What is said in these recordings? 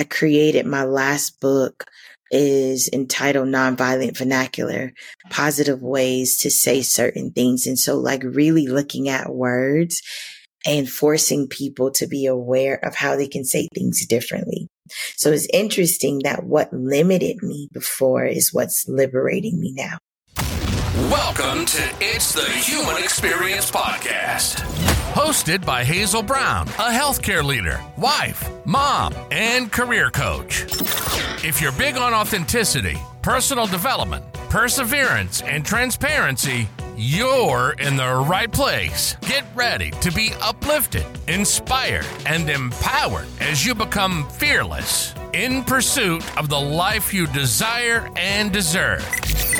I created my last book is entitled Nonviolent Vernacular, positive ways to say certain things. And so like really looking at words and forcing people to be aware of how they can say things differently. So it's interesting that what limited me before is what's liberating me now. Welcome to It's the Human Experience Podcast. Hosted by Hazel Brown, a healthcare leader, wife, mom, and career coach. If you're big on authenticity, personal development, perseverance, and transparency, you're in the right place. Get ready to be uplifted, inspired, and empowered as you become fearless in pursuit of the life you desire and deserve.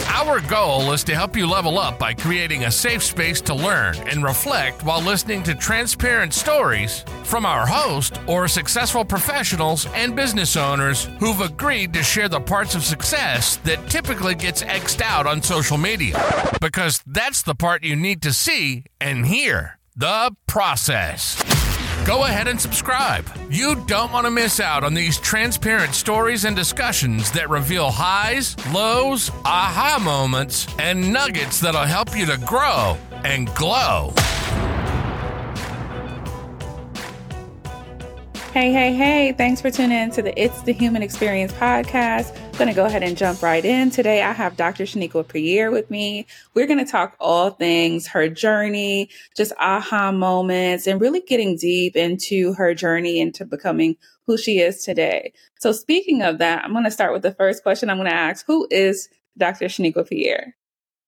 Our goal is to help you level up by creating a safe space to learn and reflect while listening to transparent stories from our host or successful professionals and business owners who've agreed to share the parts of success that typically gets xed out on social media. Because that's the part you need to see and hear the process. Go ahead and subscribe. You don't want to miss out on these transparent stories and discussions that reveal highs, lows, aha moments, and nuggets that'll help you to grow and glow. Hey, hey, hey, thanks for tuning in to the It's the Human Experience podcast. I'm going to go ahead and jump right in. Today, I have Dr. Shenequa Pierre with me. We're going to talk all things her journey, just aha moments, and really getting deep into her journey into becoming who she is today. So, speaking of that, I'm going to start with the first question I'm going to ask Who is Dr. Shenequa Pierre?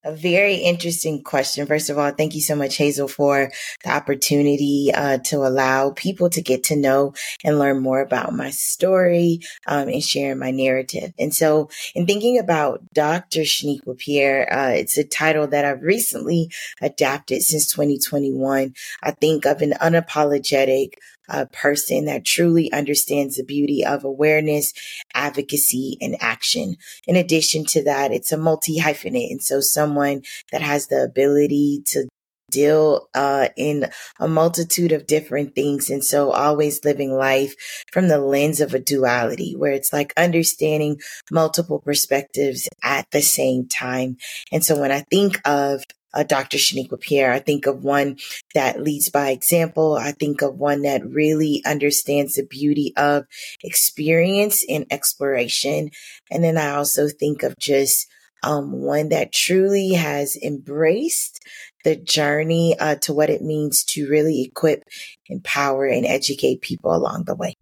A very interesting question. First of all, thank you so much, Hazel, for the opportunity uh, to allow people to get to know and learn more about my story um, and sharing my narrative. And so, in thinking about Dr. Shenequa Pierre, uh, it's a title that I've recently adapted since 2021. I think of an unapologetic a person that truly understands the beauty of awareness, advocacy, and action. In addition to that, it's a multi hyphenate. And so someone that has the ability to deal uh, in a multitude of different things. And so always living life from the lens of a duality where it's like understanding multiple perspectives at the same time. And so when I think of uh, Dr. Shenequa Pierre. I think of one that leads by example. I think of one that really understands the beauty of experience and exploration. And then I also think of just um, one that truly has embraced the journey uh, to what it means to really equip, empower, and educate people along the way.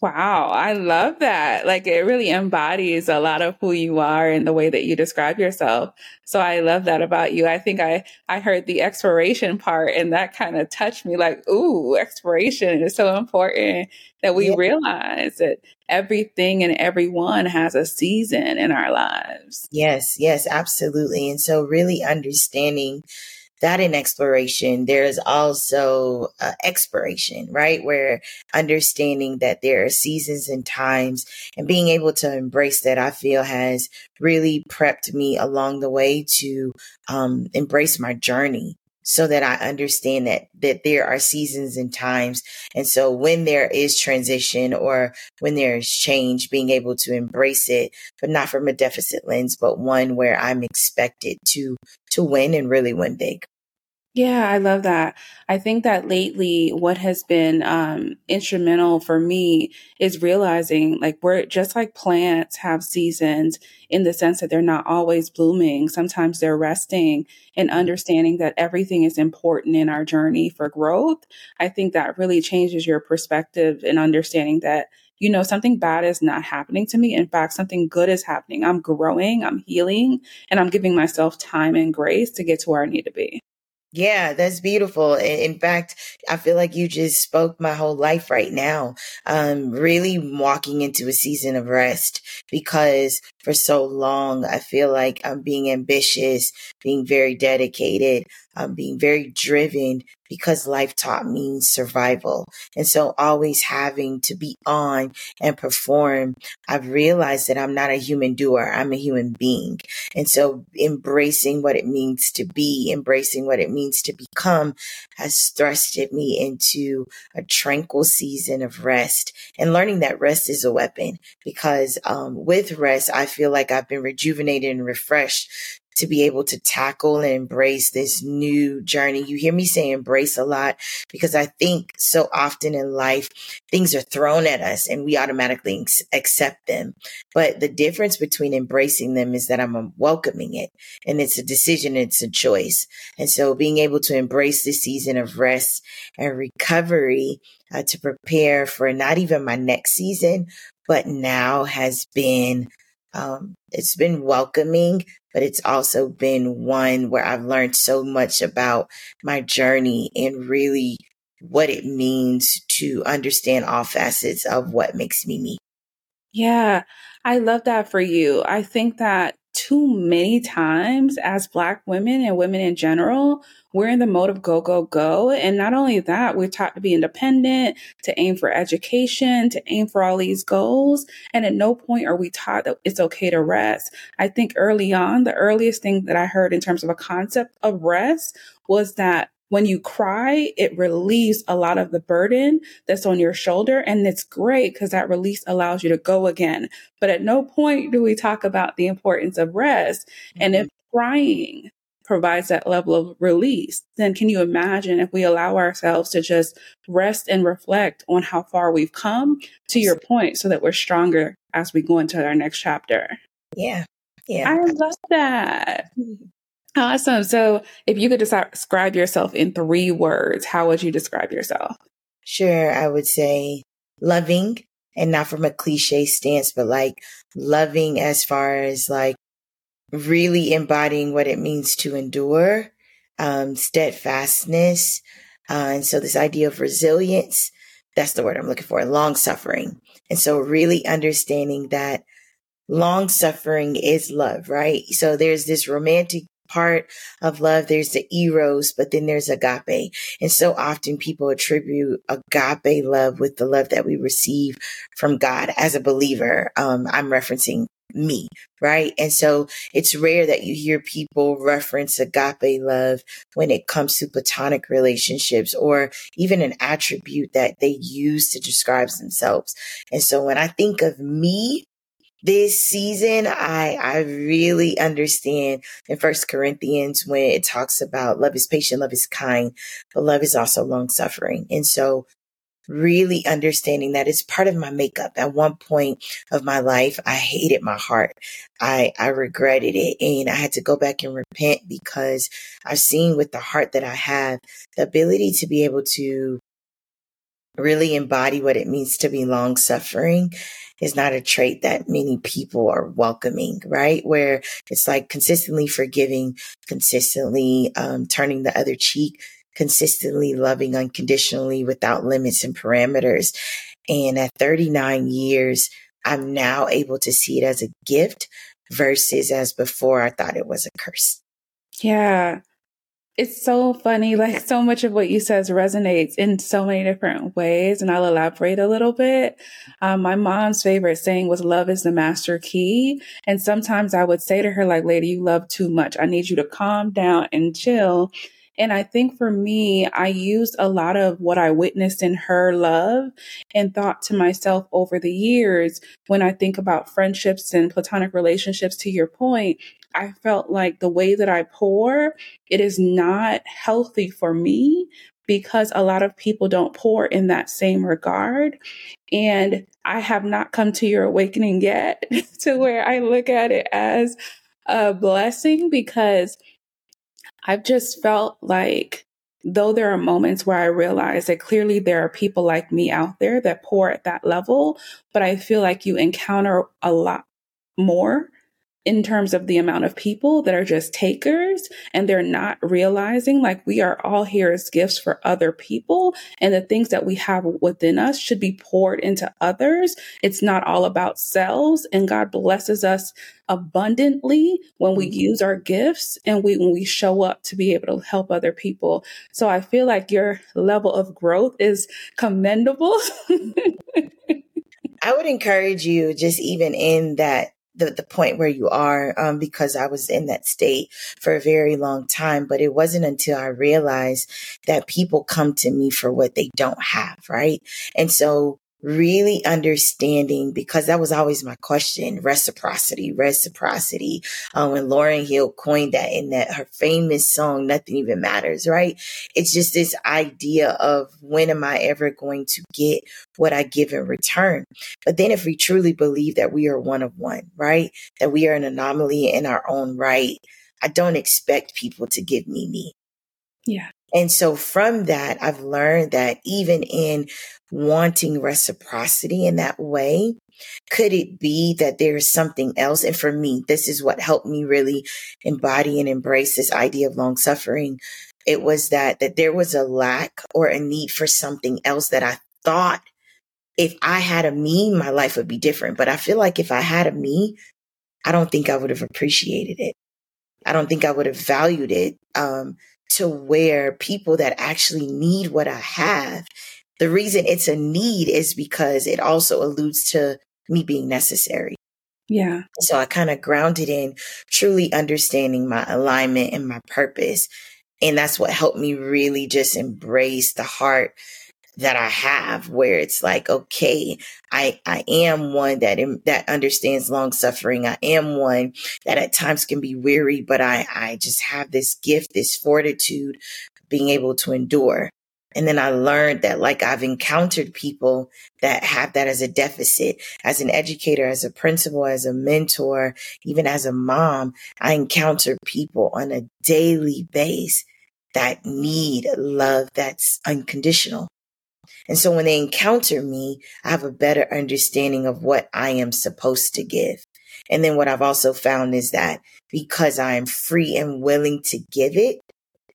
Wow, I love that. Like it really embodies a lot of who you are and the way that you describe yourself. So I love that about you. I think I I heard the exploration part and that kind of touched me like, ooh, exploration is so important that we yeah. realize that everything and everyone has a season in our lives. Yes, yes, absolutely. And so really understanding that in exploration, there's also uh, exploration, right? Where understanding that there are seasons and times and being able to embrace that, I feel has really prepped me along the way to um, embrace my journey so that I understand that that there are seasons and times. And so when there is transition or when there is change, being able to embrace it, but not from a deficit lens, but one where I'm expected to to win and really win big. Yeah, I love that. I think that lately, what has been um, instrumental for me is realizing like we're just like plants have seasons in the sense that they're not always blooming. Sometimes they're resting and understanding that everything is important in our journey for growth. I think that really changes your perspective and understanding that you know, something bad is not happening to me. In fact, something good is happening. I'm growing, I'm healing, and I'm giving myself time and grace to get to where I need to be. Yeah, that's beautiful. In fact, I feel like you just spoke my whole life right now. Um, really walking into a season of rest because for so long, I feel like I'm being ambitious, being very dedicated, um, being very driven because life taught me survival. And so always having to be on and perform, I've realized that I'm not a human doer. I'm a human being. And so embracing what it means to be, embracing what it means to become has thrusted me into a tranquil season of rest and learning that rest is a weapon because um, with rest, I feel like I've been rejuvenated and refreshed to be able to tackle and embrace this new journey. You hear me say embrace a lot because I think so often in life, things are thrown at us and we automatically accept them. But the difference between embracing them is that I'm welcoming it and it's a decision, it's a choice. And so being able to embrace this season of rest and recovery uh, to prepare for not even my next season, but now has been um, it's been welcoming, but it's also been one where I've learned so much about my journey and really what it means to understand all facets of what makes me me. Yeah, I love that for you. I think that too many times as Black women and women in general, we're in the mode of go, go, go. And not only that, we're taught to be independent, to aim for education, to aim for all these goals. And at no point are we taught that it's okay to rest. I think early on, the earliest thing that I heard in terms of a concept of rest was that when you cry, it relieves a lot of the burden that's on your shoulder. And it's great because that release allows you to go again. But at no point do we talk about the importance of rest. Mm-hmm. And if mm-hmm. crying provides that level of release, then can you imagine if we allow ourselves to just rest and reflect on how far we've come to your point so that we're stronger as we go into our next chapter? Yeah. Yeah. I love that. Awesome. So, if you could describe yourself in three words, how would you describe yourself? Sure. I would say loving and not from a cliche stance, but like loving as far as like really embodying what it means to endure, um, steadfastness. Uh, and so, this idea of resilience, that's the word I'm looking for, long suffering. And so, really understanding that long suffering is love, right? So, there's this romantic part of love. There's the eros, but then there's agape. And so often people attribute agape love with the love that we receive from God as a believer. Um, I'm referencing me, right? And so it's rare that you hear people reference agape love when it comes to platonic relationships or even an attribute that they use to describe themselves. And so when I think of me, this season i i really understand in first corinthians when it talks about love is patient love is kind but love is also long suffering and so really understanding that it's part of my makeup. At one point of my life i hated my heart. I i regretted it and i had to go back and repent because i've seen with the heart that i have the ability to be able to really embody what it means to be long suffering is not a trait that many people are welcoming, right? Where it's like consistently forgiving, consistently um, turning the other cheek, consistently loving unconditionally without limits and parameters. And at 39 years, I'm now able to see it as a gift versus as before I thought it was a curse. Yeah it's so funny. Like so much of what you says resonates in so many different ways. And I'll elaborate a little bit. Um, my mom's favorite saying was love is the master key. And sometimes I would say to her, like, lady, you love too much. I need you to calm down and chill. And I think for me, I used a lot of what I witnessed in her love and thought to myself over the years when I think about friendships and platonic relationships, to your point, I felt like the way that I pour, it is not healthy for me because a lot of people don't pour in that same regard. And I have not come to your awakening yet to where I look at it as a blessing because I've just felt like though there are moments where I realize that clearly there are people like me out there that pour at that level, but I feel like you encounter a lot more in terms of the amount of people that are just takers and they're not realizing like we are all here as gifts for other people and the things that we have within us should be poured into others. It's not all about selves and God blesses us abundantly when we mm-hmm. use our gifts and we when we show up to be able to help other people. So I feel like your level of growth is commendable. I would encourage you just even in that the, the point where you are um, because I was in that state for a very long time. But it wasn't until I realized that people come to me for what they don't have, right? And so really understanding because that was always my question reciprocity reciprocity. Um and Lauryn Hill coined that in that her famous song nothing even matters right? It's just this idea of when am i ever going to get what i give in return? But then if we truly believe that we are one of one right? That we are an anomaly in our own right i don't expect people to give me me. Yeah and so from that, I've learned that even in wanting reciprocity in that way, could it be that there's something else? And for me, this is what helped me really embody and embrace this idea of long suffering. It was that, that there was a lack or a need for something else that I thought if I had a me, my life would be different. But I feel like if I had a me, I don't think I would have appreciated it. I don't think I would have valued it. Um, to where people that actually need what I have, the reason it's a need is because it also alludes to me being necessary. Yeah. So I kind of grounded in truly understanding my alignment and my purpose. And that's what helped me really just embrace the heart that I have where it's like, okay, I, I am one that, that understands long suffering. I am one that at times can be weary, but I, I just have this gift, this fortitude, being able to endure. And then I learned that like I've encountered people that have that as a deficit. As an educator, as a principal, as a mentor, even as a mom, I encounter people on a daily base that need love that's unconditional. And so when they encounter me, I have a better understanding of what I am supposed to give. And then what I've also found is that because I am free and willing to give it,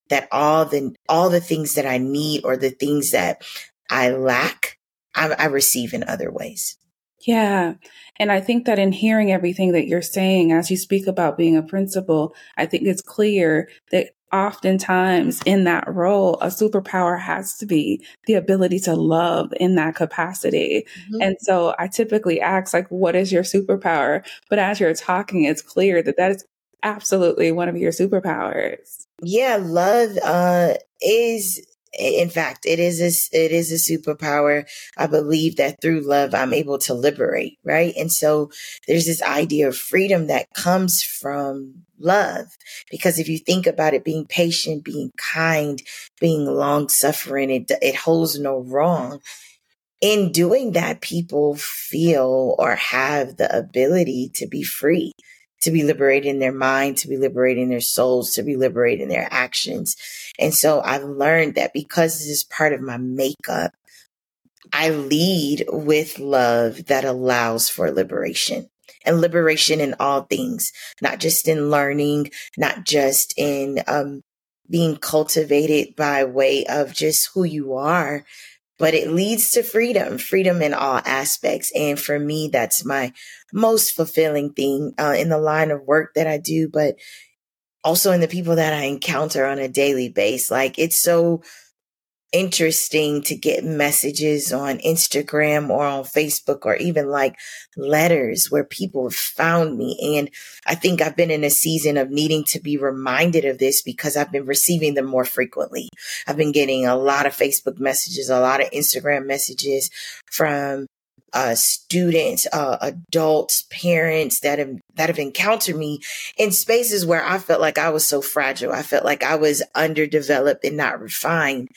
that all the, all the things that I need or the things that I lack, I, I receive in other ways. Yeah. And I think that in hearing everything that you're saying as you speak about being a principal, I think it's clear that oftentimes in that role, a superpower has to be the ability to love in that capacity. Mm-hmm. And so I typically ask, like, what is your superpower? But as you're talking, it's clear that that is absolutely one of your superpowers. Yeah, love uh, is in fact, it is a, it is a superpower. I believe that through love, I'm able to liberate, right? And so there's this idea of freedom that comes from love. Because if you think about it, being patient, being kind, being long suffering, it, it holds no wrong. In doing that, people feel or have the ability to be free to be liberated in their mind, to be liberated in their souls, to be liberated in their actions. And so I've learned that because this is part of my makeup, I lead with love that allows for liberation and liberation in all things, not just in learning, not just in um, being cultivated by way of just who you are, but it leads to freedom, freedom in all aspects. And for me, that's my most fulfilling thing uh, in the line of work that I do, but also in the people that I encounter on a daily basis. Like it's so interesting to get messages on Instagram or on Facebook or even like letters where people have found me. And I think I've been in a season of needing to be reminded of this because I've been receiving them more frequently. I've been getting a lot of Facebook messages, a lot of Instagram messages from uh, students, uh, adults, parents that have that have encountered me in spaces where I felt like I was so fragile. I felt like I was underdeveloped and not refined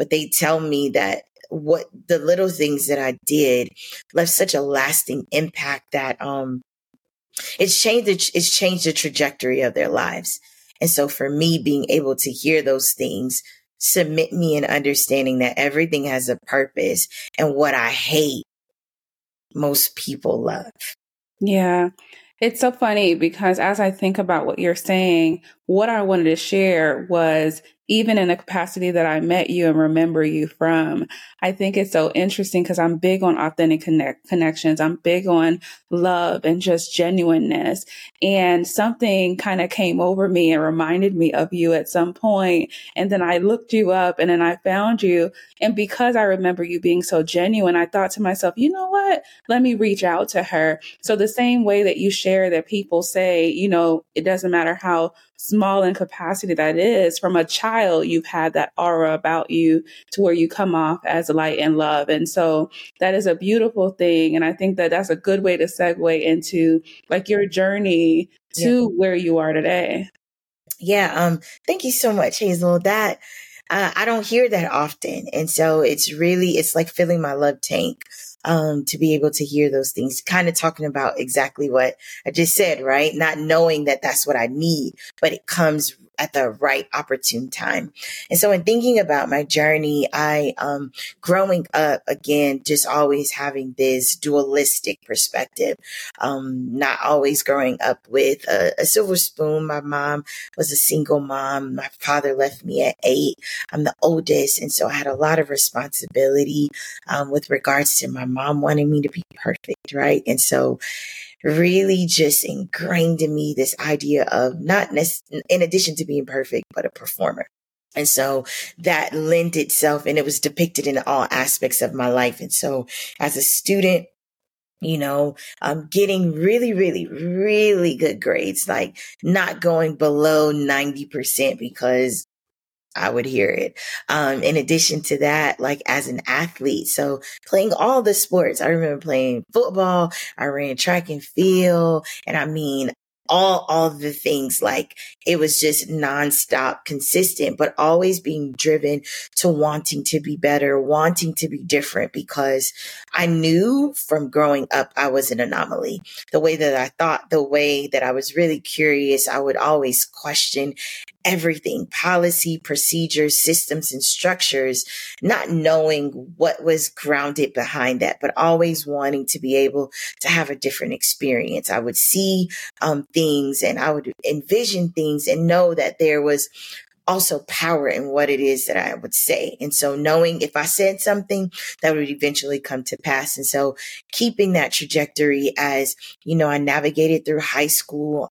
but they tell me that what the little things that I did left such a lasting impact that um it's changed it's changed the trajectory of their lives. And so for me being able to hear those things submit me in understanding that everything has a purpose and what I hate most people love. Yeah. It's so funny because as I think about what you're saying, what I wanted to share was even in the capacity that I met you and remember you from. I think it's so interesting because I'm big on authentic connect- connections. I'm big on love and just genuineness. And something kind of came over me and reminded me of you at some point. And then I looked you up and then I found you. And because I remember you being so genuine, I thought to myself, you know what? Let me reach out to her. So the same way that you share that people say, you know, it doesn't matter how small in capacity that is, from a child, you've had that aura about you to where you come off as light and love. And so that is a beautiful thing. And I think that that's a good way to segue into like your journey to yeah. where you are today. Yeah. Um, thank you so much, Hazel. That, uh, I don't hear that often. And so it's really, it's like filling my love tank um, to be able to hear those things, kind of talking about exactly what I just said, right? Not knowing that that's what I need, but it comes at the right opportune time. And so in thinking about my journey, I, um, growing up again, just always having this dualistic perspective, um, not always growing up with a, a silver spoon. My mom was a single mom. My father left me at eight. I'm the oldest. And so I had a lot of responsibility, um, with regards to my mom wanting me to be perfect. Right. And so, really just ingrained in me this idea of not nec- in addition to being perfect, but a performer. And so that lent itself and it was depicted in all aspects of my life. And so as a student, you know, um, getting really, really, really good grades, like not going below 90% because I would hear it. Um, in addition to that, like as an athlete, so playing all the sports, I remember playing football, I ran track and field, and I mean, all all the things like it was just nonstop consistent but always being driven to wanting to be better wanting to be different because i knew from growing up i was an anomaly the way that i thought the way that i was really curious i would always question everything policy, procedures, systems, and structures, not knowing what was grounded behind that, but always wanting to be able to have a different experience. I would see um, things and I would envision things and know that there was also power in what it is that I would say. And so knowing if I said something that would eventually come to pass. And so keeping that trajectory as, you know, I navigated through high school,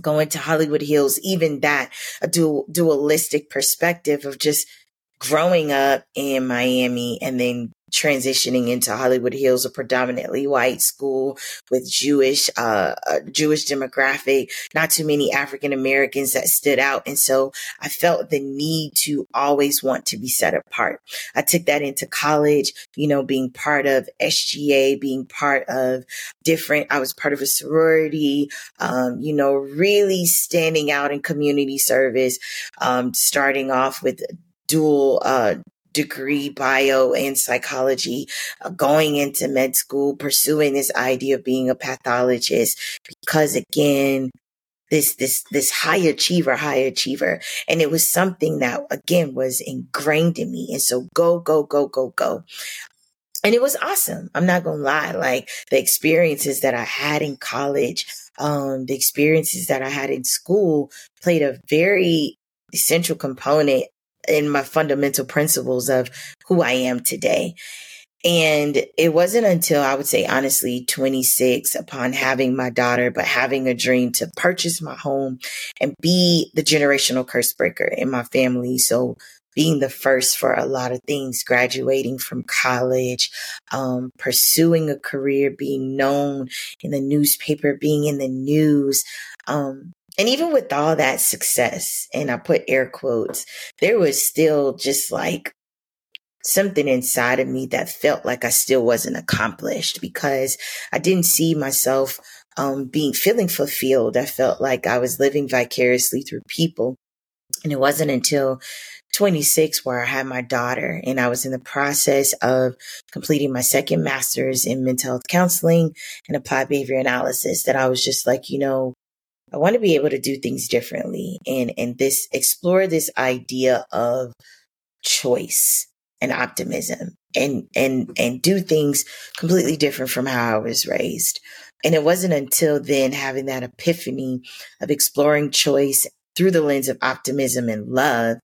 going to Hollywood Hills, even that a dual, dualistic perspective of just growing up in Miami and then transitioning into Hollywood Hills, a predominantly white school with Jewish, uh, Jewish demographic, not too many African Americans that stood out. And so I felt the need to always want to be set apart. I took that into college, you know, being part of SGA, being part of different, I was part of a sorority, um, you know, really standing out in community service, um, starting off with dual uh, degree bio and psychology uh, going into med school pursuing this idea of being a pathologist because again this this this high achiever high achiever. And it was something that again was ingrained in me. And so go go go go go. And it was awesome. I'm not gonna lie. Like the experiences that i had in college um the experiences that i had in school played a very essential component in my fundamental principles of who I am today. And it wasn't until I would say honestly 26 upon having my daughter, but having a dream to purchase my home and be the generational curse breaker in my family. So being the first for a lot of things, graduating from college, um, pursuing a career, being known in the newspaper, being in the news, um, and even with all that success, and I put air quotes, there was still just like something inside of me that felt like I still wasn't accomplished because I didn't see myself um, being feeling fulfilled. I felt like I was living vicariously through people. And it wasn't until 26 where I had my daughter and I was in the process of completing my second master's in mental health counseling and applied behavior analysis that I was just like, you know, I want to be able to do things differently and, and this explore this idea of choice and optimism and, and, and do things completely different from how I was raised. And it wasn't until then having that epiphany of exploring choice through the lens of optimism and love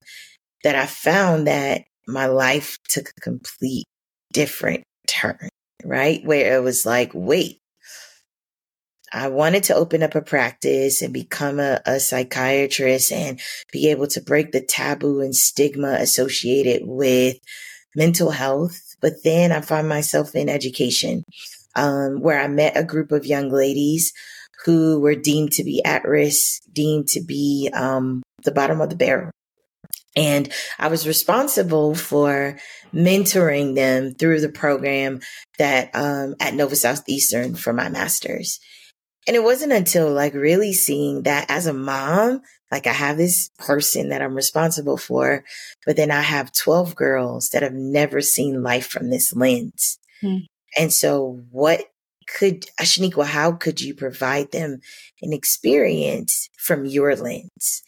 that I found that my life took a complete different turn, right? Where it was like, wait, I wanted to open up a practice and become a, a, psychiatrist and be able to break the taboo and stigma associated with mental health. But then I found myself in education, um, where I met a group of young ladies who were deemed to be at risk, deemed to be um, the bottom of the barrel. And I was responsible for mentoring them through the program that um, at Nova Southeastern for my master's. And it wasn't until like really seeing that as a mom, like I have this person that I'm responsible for, but then I have 12 girls that have never seen life from this lens. Hmm. And so what could Shenequa, how could you provide them an experience from your lens?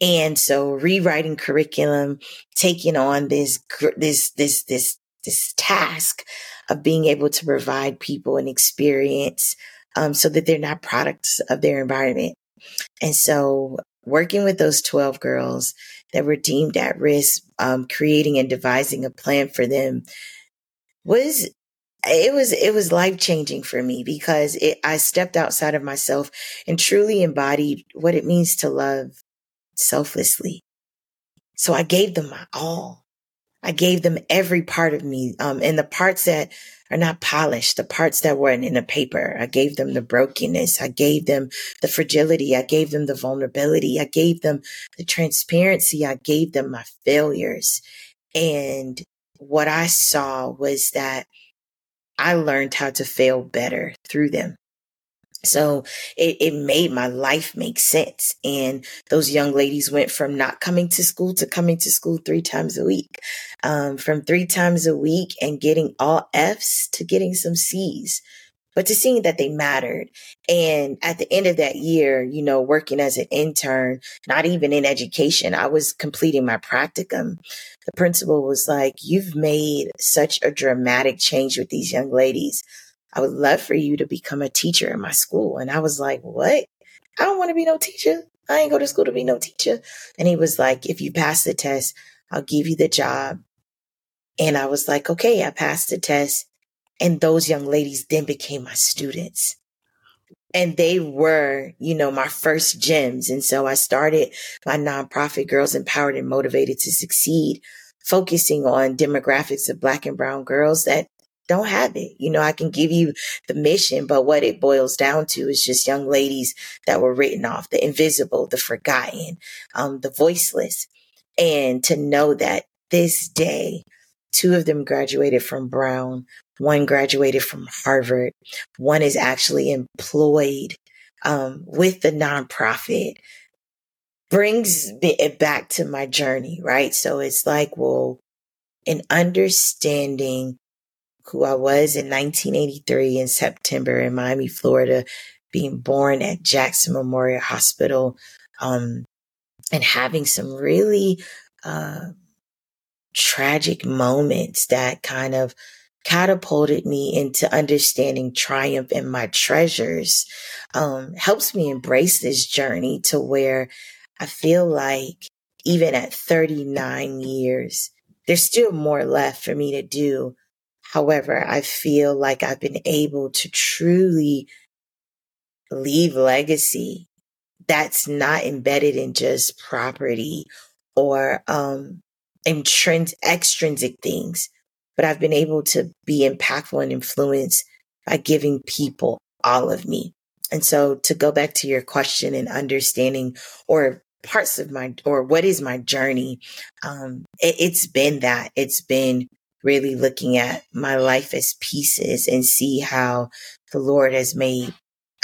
And so rewriting curriculum, taking on this, this, this, this, this task of being able to provide people an experience um, so that they're not products of their environment. And so working with those 12 girls that were deemed at risk, um, creating and devising a plan for them was it was it was life changing for me because it, I stepped outside of myself and truly embodied what it means to love selflessly. So I gave them my all. I gave them every part of me, um, and the parts that are not polished, the parts that weren't in the paper. I gave them the brokenness. I gave them the fragility. I gave them the vulnerability. I gave them the transparency. I gave them my failures. And what I saw was that I learned how to fail better through them. So it, it made my life make sense. And those young ladies went from not coming to school to coming to school three times a week, um, from three times a week and getting all F's to getting some C's, but to seeing that they mattered. And at the end of that year, you know, working as an intern, not even in education, I was completing my practicum. The principal was like, you've made such a dramatic change with these young ladies I would love for you to become a teacher in my school. And I was like, what? I don't want to be no teacher. I ain't go to school to be no teacher. And he was like, if you pass the test, I'll give you the job. And I was like, okay, I passed the test. And those young ladies then became my students. And they were, you know, my first gems. And so I started my nonprofit Girls Empowered and Motivated to Succeed, focusing on demographics of Black and Brown girls that don't have it. You know, I can give you the mission, but what it boils down to is just young ladies that were written off, the invisible, the forgotten, um, the voiceless. And to know that this day, two of them graduated from Brown, one graduated from Harvard, one is actually employed um, with the nonprofit brings it back to my journey, right? So it's like, well, an understanding who I was in 1983 in September in Miami, Florida, being born at Jackson Memorial Hospital, um, and having some really uh, tragic moments that kind of catapulted me into understanding triumph and my treasures um, helps me embrace this journey to where I feel like even at 39 years, there's still more left for me to do However, I feel like I've been able to truly leave legacy that's not embedded in just property or um, intrinsic, extrinsic things, but I've been able to be impactful and influence by giving people all of me. And so to go back to your question and understanding or parts of my or what is my journey um it, it's been that it's been really looking at my life as pieces and see how the Lord has made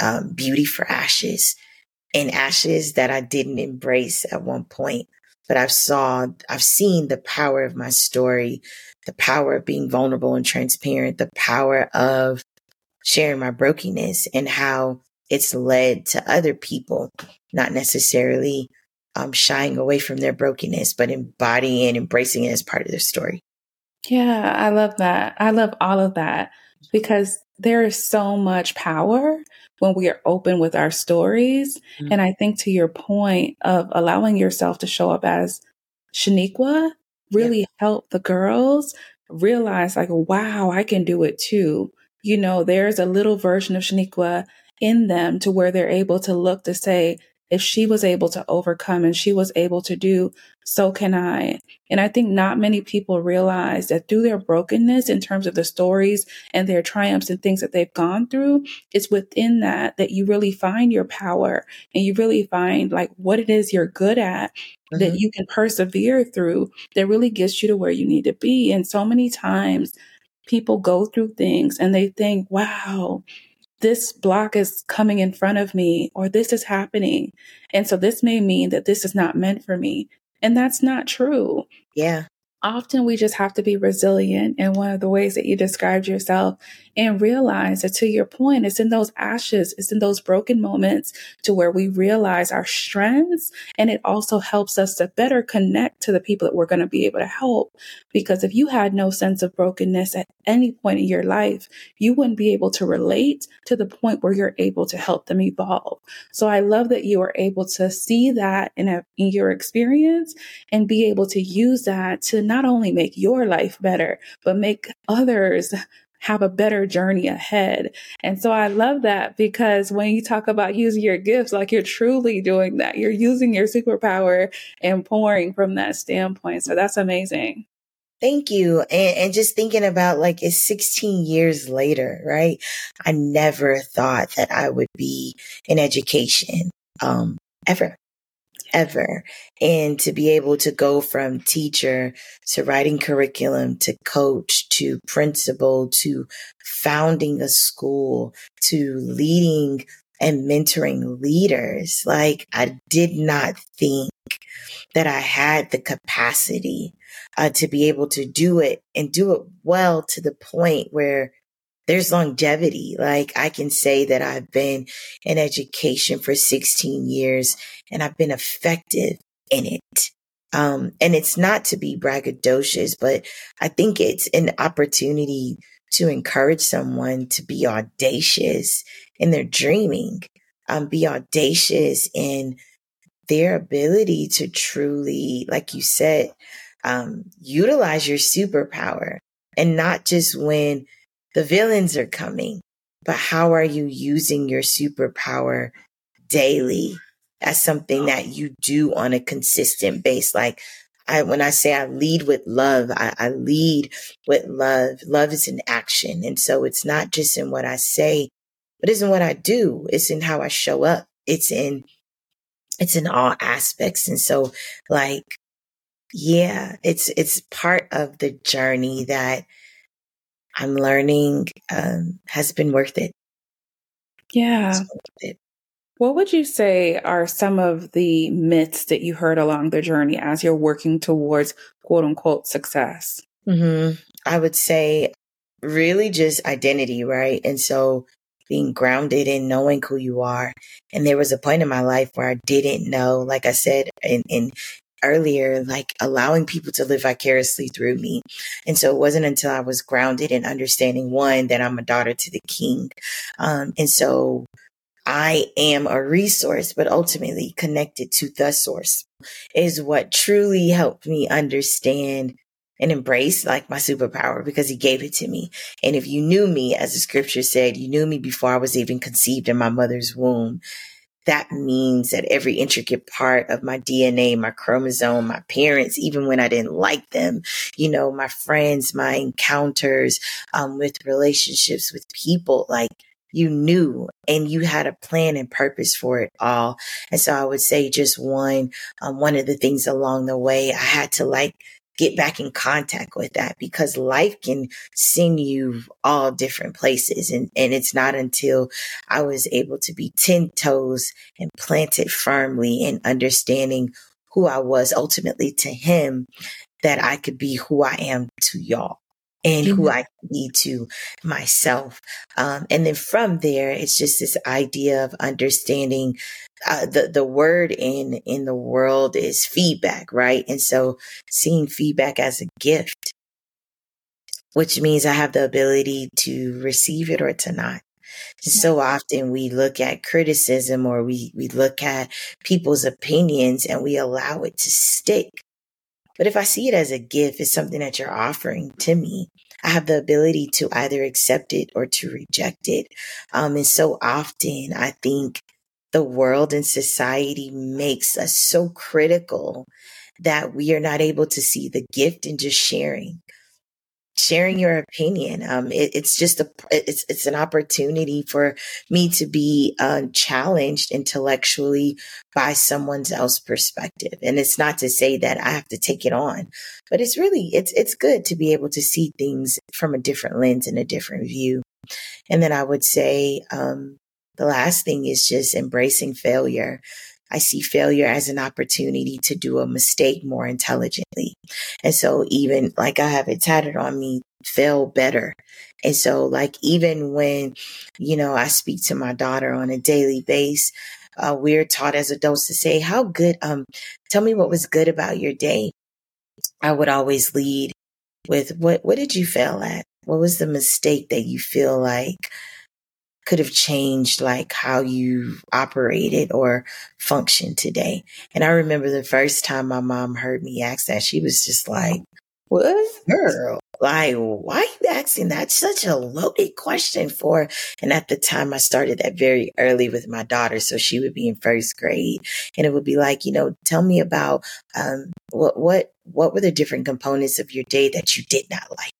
um, beauty for ashes and ashes that I didn't embrace at one point. But I've saw, I've seen the power of my story, the power of being vulnerable and transparent, the power of sharing my brokenness and how it's led to other people, not necessarily um, shying away from their brokenness, but embodying and embracing it as part of their story. Yeah, I love that. I love all of that. because there is so much power when we are open with our stories. Mm-hmm. And I think to your point of allowing yourself to show up as Shenequa really yeah. helped the girls realize like, wow, I can do it too. You know, there's a little version of Shenequa in them to where they're able to look to say, if she was able to overcome and she was able to do, so can I. And I think not many people realize that through their brokenness in terms of the stories and their triumphs and things that they've gone through, it's within that that you really find your power and you really find like what it is you're good at mm-hmm. that you can persevere through that really gets you to where you need to be. And so many times people go through things and they think, wow, this block is coming in front of me or this is happening. And so this may mean that this is not meant for me. And that's not true. Yeah often we just have to be resilient in one of the ways that you described yourself and realize that to your point, it's in those ashes, it's in those broken moments to where we realize our strengths. And it also helps us to better connect to the people that we're going to be able to help. Because if you had no sense of brokenness at any point in your life, you wouldn't be able to relate to the point where you're able to help them evolve. So I love that you are able to see that in, a, in your experience and be able to use that to not not only make your life better, but make others have a better journey ahead. And so I love that because when you talk about using your gifts, like you're truly doing that. You're using your superpower and pouring from that standpoint. So that's amazing. Thank you. And, and just thinking about like it's 16 years later, right? I never thought that I would be in education, um, ever ever. And to be able to go from teacher to writing curriculum to coach to principal to founding a school to leading and mentoring leaders, like I did not think that I had the capacity uh, to be able to do it and do it well to the point where there's longevity. Like I can say that I've been in education for 16 years and I've been effective in it. Um, and it's not to be braggadocious, but I think it's an opportunity to encourage someone to be audacious in their dreaming, um, be audacious in their ability to truly, like you said, um, utilize your superpower and not just when the villains are coming, but how are you using your superpower daily as something oh. that you do on a consistent base? Like I, when I say I lead with love, I, I lead with love. Love is an action. And so it's not just in what I say, but it's in what I do. It's in how I show up. It's in, it's in all aspects. And so like, yeah, it's, it's part of the journey that I'm learning um, has been worth it. Yeah. It. What would you say are some of the myths that you heard along the journey as you're working towards quote unquote success? Mm-hmm. I would say really just identity, right? And so being grounded in knowing who you are. And there was a point in my life where I didn't know, like I said in, in earlier, like allowing people to live vicariously through me. And so it wasn't until I was grounded in understanding one, that I'm a daughter to the king. Um, and so I am a resource, but ultimately connected to the source is what truly helped me understand and embrace like my superpower because he gave it to me. And if you knew me, as the scripture said, you knew me before I was even conceived in my mother's womb that means that every intricate part of my DNA, my chromosome, my parents, even when I didn't like them, you know, my friends, my encounters um, with relationships with people, like you knew and you had a plan and purpose for it all. And so I would say just one, um, one of the things along the way, I had to like get back in contact with that because life can send you all different places. And, and it's not until I was able to be 10 toes and planted firmly in understanding who I was ultimately to him that I could be who I am to y'all and who I be to myself. Um, and then from there, it's just this idea of understanding uh, the the word in in the world is feedback, right? And so seeing feedback as a gift, which means I have the ability to receive it or to not. So often we look at criticism or we, we look at people's opinions and we allow it to stick. But if I see it as a gift, it's something that you're offering to me. I have the ability to either accept it or to reject it. Um, and so often I think the world and society makes us so critical that we are not able to see the gift in just sharing sharing your opinion. Um, it, it's just a, it's, it's an opportunity for me to be uh, challenged intellectually by someone else's perspective. And it's not to say that I have to take it on, but it's really, it's, it's good to be able to see things from a different lens and a different view. And then I would say, um, the last thing is just embracing failure. I see failure as an opportunity to do a mistake more intelligently. And so even like I have it tatted on me, fail better. And so like even when, you know, I speak to my daughter on a daily basis, uh, we're taught as adults to say, how good, um, tell me what was good about your day. I would always lead with what, what did you fail at? What was the mistake that you feel like could have changed like how you operated or functioned today. And I remember the first time my mom heard me ask that, she was just like, what? Girl, like, why are you asking that? Such a loaded question for. And at the time, I started that very early with my daughter. So she would be in first grade and it would be like, you know, tell me about, um, what, what, what were the different components of your day that you did not like?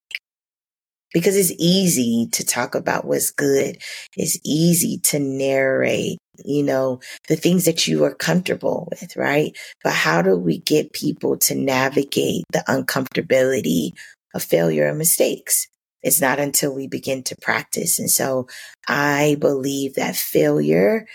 Because it's easy to talk about what's good. It's easy to narrate, you know, the things that you are comfortable with, right? But how do we get people to navigate the uncomfortability of failure and mistakes? It's not until we begin to practice. And so I believe that failure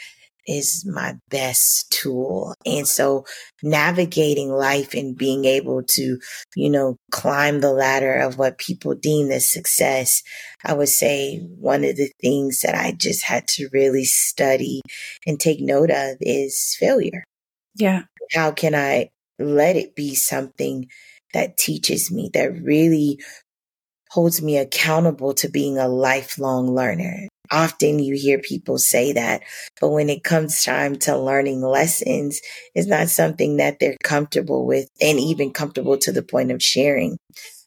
is my best tool. And so navigating life and being able to, you know, climb the ladder of what people deem as success, I would say one of the things that I just had to really study and take note of is failure. Yeah. How can I let it be something that teaches me, that really holds me accountable to being a lifelong learner? Often you hear people say that, but when it comes time to learning lessons, it's not something that they're comfortable with and even comfortable to the point of sharing.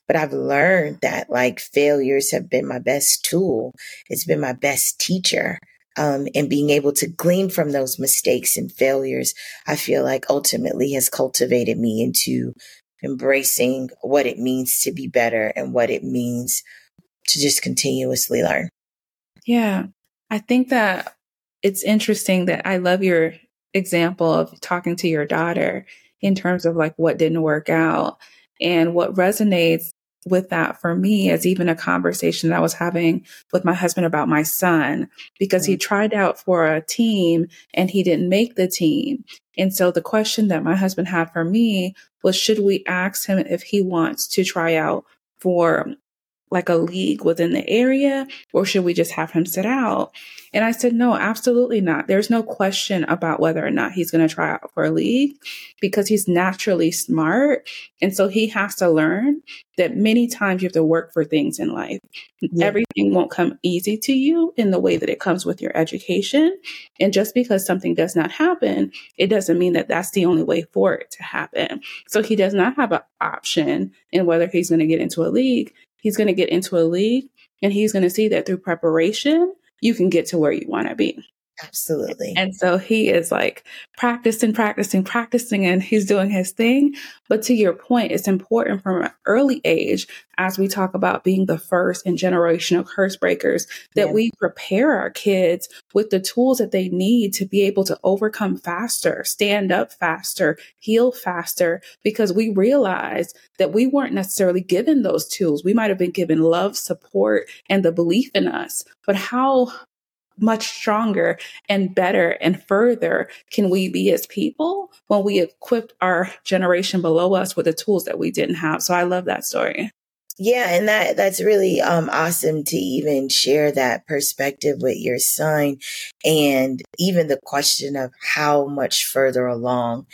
But I've learned that like failures have been my best tool. It's been my best teacher. Um, and being able to glean from those mistakes and failures, I feel like ultimately has cultivated me into embracing what it means to be better and what it means to just continuously learn. Yeah. I think that it's interesting that I love your example of talking to your daughter in terms of like what didn't work out. And what resonates with that for me is even a conversation that I was having with my husband about my son because he mm. tried out for a team and he didn't make the team. And so the question that my husband had for me was should we ask him if he wants to try out for like a league within the area or should we just have him sit out? And I said, no, absolutely not. There's no question about whether or not he's going to try out for a league because he's naturally smart. And so he has to learn that many times you have to work for things in life. Yeah. Everything won't come easy to you in the way that it comes with your education. And just because something does not happen, it doesn't mean that that's the only way for it to happen. So he does not have an option in whether he's going to get into a league He's going to get into a league and he's going to see that through preparation, you can get to where you want to be. Absolutely. And so he is like practicing, practicing, practicing, and he's doing his thing. But to your point, it's important from an early age, as we talk about being the first and generational curse breakers, that yeah. we prepare our kids with the tools that they need to be able to overcome faster, stand up faster, heal faster, because we realize that we weren't necessarily given those tools. We might have been given love, support, and the belief in us. But how much stronger and better and further can we be as people when we equipped our generation below us with the tools that we didn't have. So I love that story. Yeah, and that that's really um awesome to even share that perspective with your son and even the question of how much further along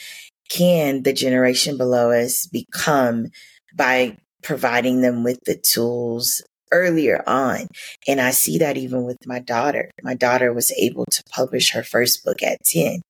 can the generation below us become by providing them with the tools earlier on. And I see that even with my daughter. My daughter was able to publish her first book at 10.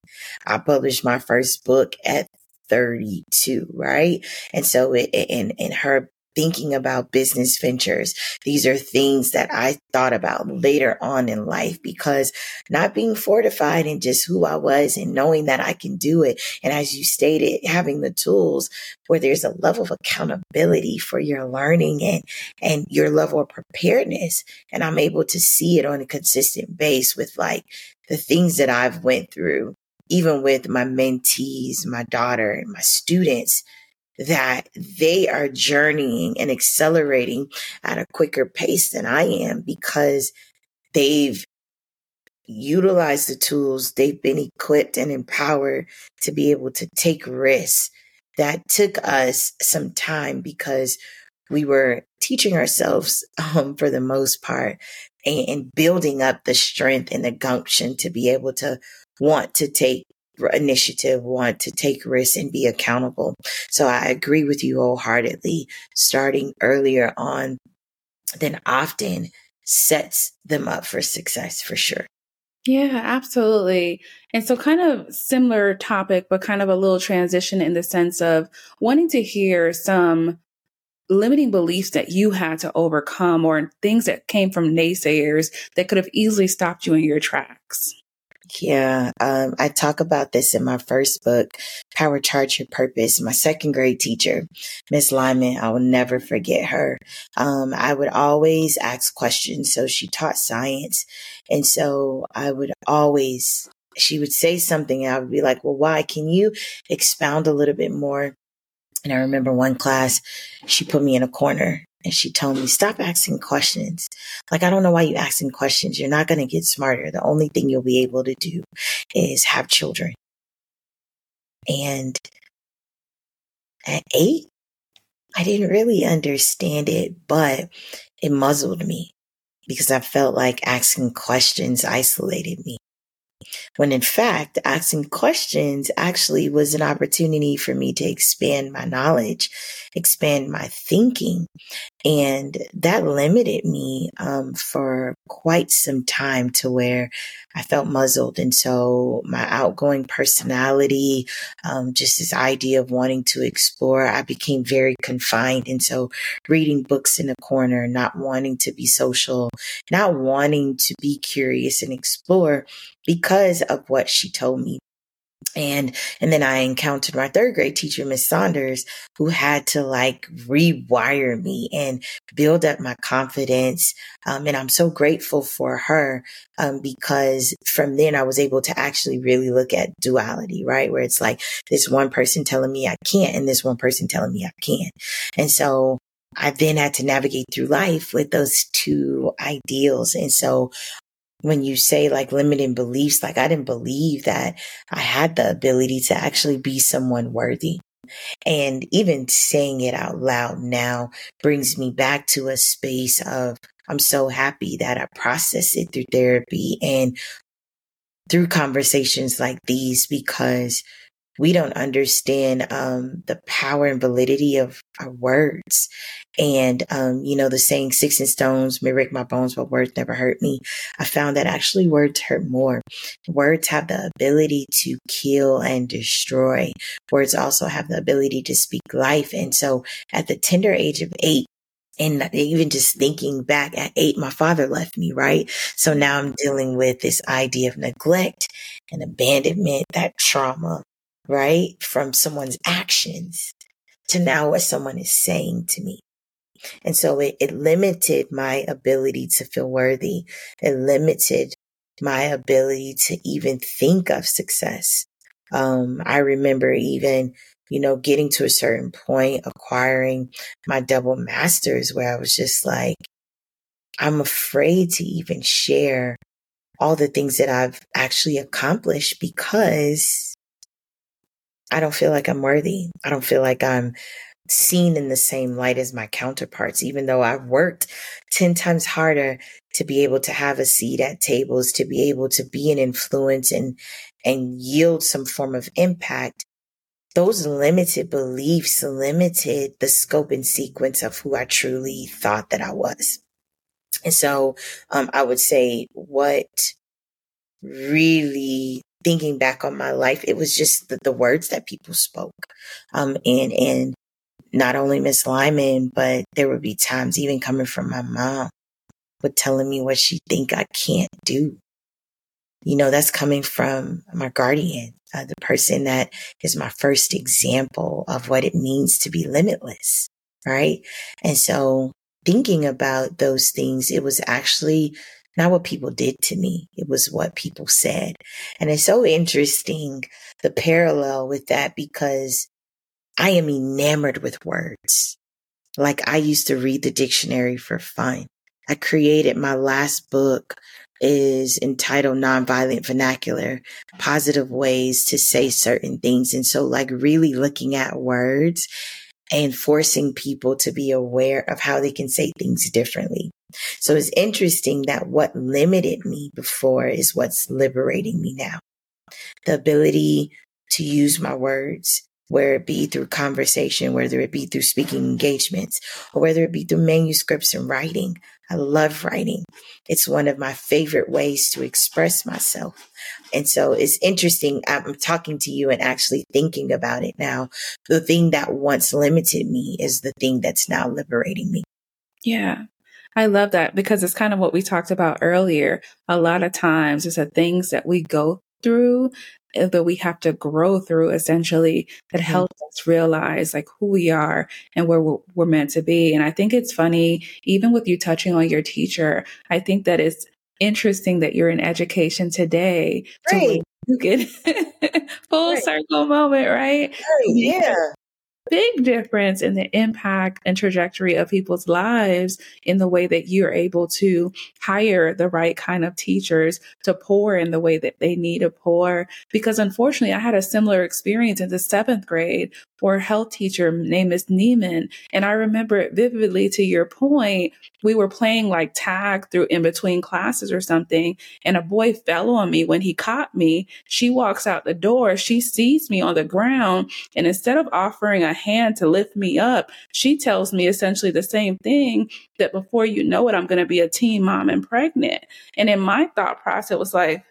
I published my first book at 32, right? And so it, in, in her thinking about business ventures. These are things that I thought about later on in life because not being fortified in just who I was and knowing that I can do it. And as you stated, having the tools where there's a level of accountability for your learning and, and your level of preparedness. And I'm able to see it on a consistent base with like the things that I've went through, even with my mentees, my daughter and my students that they are journeying and accelerating at a quicker pace than I am because they've utilized the tools, they've been equipped and empowered to be able to take risks. That took us some time because we were teaching ourselves um, for the most part and, and building up the strength and the gumption to be able to want to take initiative, want to take risks and be accountable. So I agree with you wholeheartedly. Starting earlier on than often sets them up for success for sure. Yeah, absolutely. And so, kind of similar topic, but kind of a little transition in the sense of wanting to hear some limiting beliefs that you had to overcome or things that came from naysayers that could have easily stopped you in your tracks. Yeah, um, I talk about this in my first book, Power Charge Your Purpose. My second grade teacher, Miss Lyman, I will never forget her. Um, I would always ask questions. So she taught science. And so I would always, she would say something and I would be like, well, why? Can you expound a little bit more? And I remember one class, she put me in a corner and she told me, stop asking questions. Like, I don't know why you're asking questions. You're not going to get smarter. The only thing you'll be able to do is have children. And at eight, I didn't really understand it, but it muzzled me because I felt like asking questions isolated me. When in fact, asking questions actually was an opportunity for me to expand my knowledge, expand my thinking. And that limited me um, for quite some time to where I felt muzzled. And so my outgoing personality, um, just this idea of wanting to explore, I became very confined. And so reading books in a corner, not wanting to be social, not wanting to be curious and explore because of what she told me. And, and then I encountered my third grade teacher, Miss Saunders, who had to like rewire me and build up my confidence. Um, and I'm so grateful for her, um, because from then I was able to actually really look at duality, right? Where it's like this one person telling me I can't and this one person telling me I can. And so I then had to navigate through life with those two ideals. And so when you say like limiting beliefs, like I didn't believe that I had the ability to actually be someone worthy. And even saying it out loud now brings me back to a space of I'm so happy that I process it through therapy and through conversations like these because we don't understand um, the power and validity of our words. And, um, you know, the saying six and stones may break my bones, but words never hurt me. I found that actually words hurt more. Words have the ability to kill and destroy. Words also have the ability to speak life. And so at the tender age of eight, and even just thinking back at eight, my father left me, right? So now I'm dealing with this idea of neglect and abandonment, that trauma right? From someone's actions to now what someone is saying to me. And so it, it limited my ability to feel worthy. It limited my ability to even think of success. Um, I remember even, you know, getting to a certain point, acquiring my double masters where I was just like, I'm afraid to even share all the things that I've actually accomplished because I don't feel like I'm worthy. I don't feel like I'm seen in the same light as my counterparts, even though I've worked 10 times harder to be able to have a seat at tables, to be able to be an influence and, and yield some form of impact. Those limited beliefs limited the scope and sequence of who I truly thought that I was. And so um, I would say what really thinking back on my life, it was just the, the words that people spoke. Um, and, and not only Miss Lyman, but there would be times even coming from my mom with telling me what she think I can't do. You know, that's coming from my guardian, uh, the person that is my first example of what it means to be limitless. Right. And so thinking about those things, it was actually not what people did to me. It was what people said. And it's so interesting, the parallel with that, because I am enamored with words. Like I used to read the dictionary for fun. I created my last book is entitled Nonviolent Vernacular, positive ways to say certain things. And so like really looking at words and forcing people to be aware of how they can say things differently. So it's interesting that what limited me before is what's liberating me now. The ability to use my words, whether it be through conversation, whether it be through speaking engagements, or whether it be through manuscripts and writing. I love writing. It's one of my favorite ways to express myself. And so it's interesting. I'm talking to you and actually thinking about it now. The thing that once limited me is the thing that's now liberating me. Yeah. I love that because it's kind of what we talked about earlier. A lot of times it's the things that we go through uh, that we have to grow through essentially that mm-hmm. helps us realize like who we are and where we're, we're, meant to be. And I think it's funny, even with you touching on your teacher, I think that it's interesting that you're in education today. Right. you get full right. circle moment, right? right. Yeah big difference in the impact and trajectory of people's lives in the way that you're able to hire the right kind of teachers to pour in the way that they need to pour. Because unfortunately, I had a similar experience in the seventh grade for a health teacher named Miss Neiman. And I remember it vividly to your point. We were playing like tag through in between classes or something. And a boy fell on me when he caught me. She walks out the door. She sees me on the ground. And instead of offering a hand to lift me up, she tells me essentially the same thing that before you know it, I'm going to be a teen mom and pregnant. And in my thought process, it was like,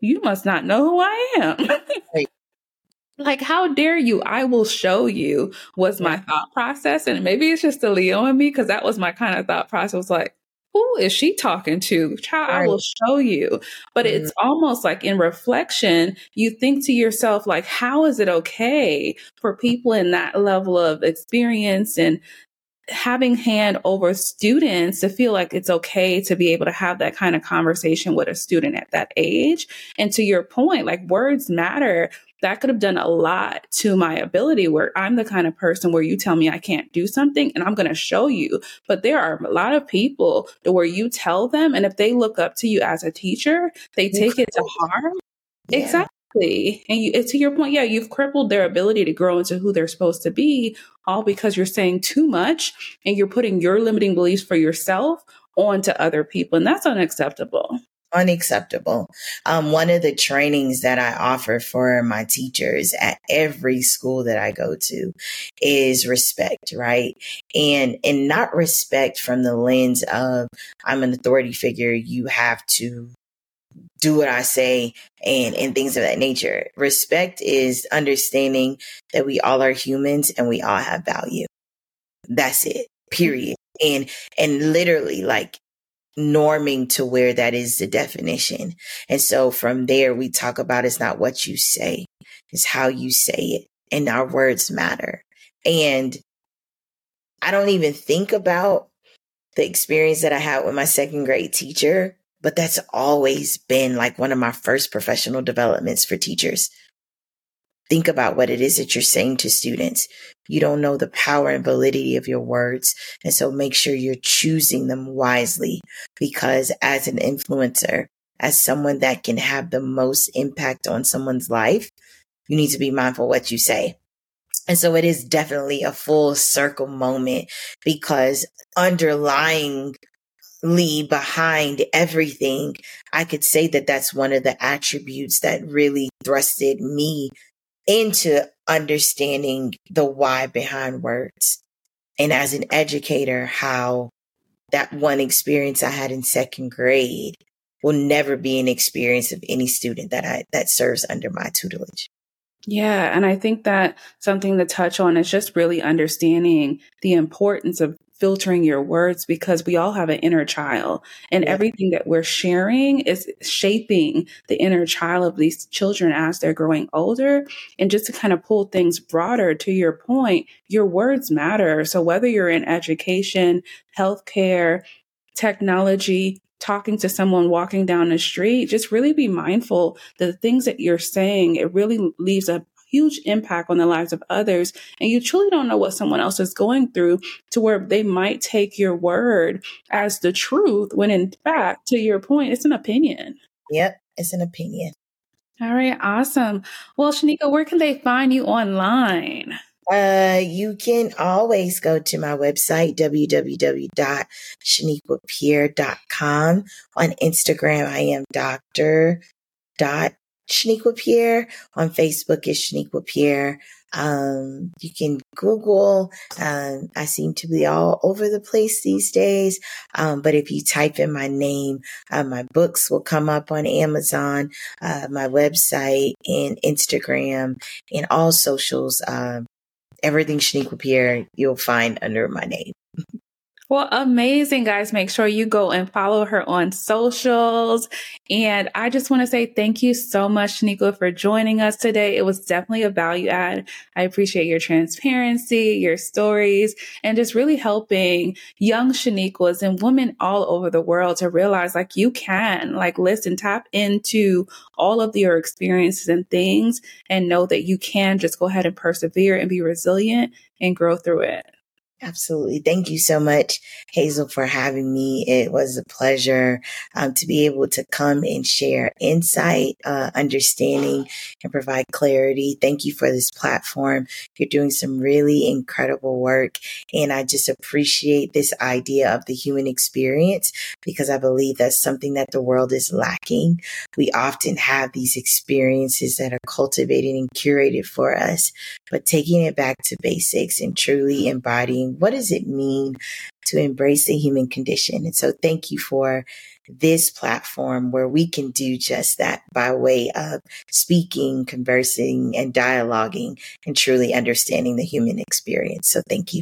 you must not know who I am. right. Like how dare you? I will show you was my thought process. And maybe it's just the leo in me because that was my kind of thought process was like who is she talking to child right. i will show you but mm-hmm. it's almost like in reflection you think to yourself like how is it okay for people in that level of experience and having hand over students to feel like it's okay to be able to have that kind of conversation with a student at that age. And to your point, like words matter, that could have done a lot to my ability where I'm the kind of person where you tell me I can't do something and I'm going to show you. But there are a lot of people where you tell them, and if they look up to you as a teacher, they take it to heart. Yeah. Exactly. And you, to your point, yeah, you've crippled their ability to grow into who they're supposed to be, all because you're saying too much and you're putting your limiting beliefs for yourself onto other people. And that's unacceptable unacceptable. Um, one of the trainings that I offer for my teachers at every school that I go to is respect, right? And, and not respect from the lens of I'm an authority figure. You have to do what I say and, and things of that nature. Respect is understanding that we all are humans and we all have value. That's it, period. And, and literally like norming to where that is the definition. And so from there, we talk about it's not what you say, it's how you say it. And our words matter. And I don't even think about the experience that I had with my second grade teacher, but that's always been like one of my first professional developments for teachers Think about what it is that you're saying to students. You don't know the power and validity of your words. And so make sure you're choosing them wisely because as an influencer, as someone that can have the most impact on someone's life, you need to be mindful what you say. And so it is definitely a full circle moment because underlying behind everything, I could say that that's one of the attributes that really thrusted me into understanding the why behind words. And as an educator, how that one experience I had in second grade will never be an experience of any student that I that serves under my tutelage. Yeah, and I think that something to touch on is just really understanding the importance of filtering your words because we all have an inner child and yeah. everything that we're sharing is shaping the inner child of these children as they're growing older. And just to kind of pull things broader to your point, your words matter. So whether you're in education, healthcare, technology, talking to someone walking down the street, just really be mindful that the things that you're saying, it really leaves a huge impact on the lives of others. And you truly don't know what someone else is going through to where they might take your word as the truth when in fact, to your point, it's an opinion. Yep, it's an opinion. All right, awesome. Well, Shenequa, where can they find you online? Uh, you can always go to my website, www.shenequapierre.com. On Instagram, I am Dr. Dot Shenequa Pierre. On Facebook is Shenequa Pierre. Um, you can Google. Um, I seem to be all over the place these days. Um, but if you type in my name, uh, my books will come up on Amazon, uh, my website and Instagram and all socials. Um, everything Shenequa Pierre, you'll find under my name. Well, amazing, guys. Make sure you go and follow her on socials. And I just want to say thank you so much, Shenequa, for joining us today. It was definitely a value add. I appreciate your transparency, your stories, and just really helping young Shenequas and women all over the world to realize like you can, like listen, tap into all of your experiences and things and know that you can just go ahead and persevere and be resilient and grow through it. Absolutely. Thank you so much, Hazel, for having me. It was a pleasure um, to be able to come and share insight, uh, understanding, and provide clarity. Thank you for this platform. You're doing some really incredible work. And I just appreciate this idea of the human experience because I believe that's something that the world is lacking. We often have these experiences that are cultivated and curated for us, but taking it back to basics and truly embodying what does it mean to embrace the human condition? And so thank you for this platform where we can do just that by way of speaking, conversing, and dialoguing and truly understanding the human experience. So thank you.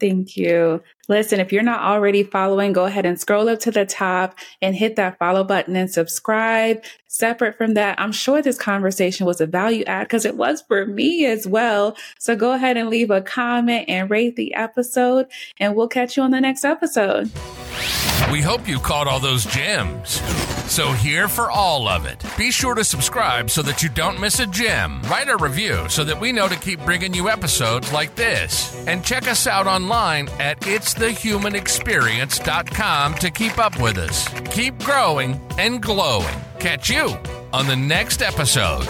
Thank you. Listen, if you're not already following, go ahead and scroll up to the top and hit that follow button and subscribe. Separate from that, I'm sure this conversation was a value add because it was for me as well. So go ahead and leave a comment and rate the episode, and we'll catch you on the next episode. We hope you caught all those gems. So, here for all of it. Be sure to subscribe so that you don't miss a gem. Write a review so that we know to keep bringing you episodes like this. And check us out online at itsthehumanexperience.com to keep up with us. Keep growing and glowing. Catch you on the next episode.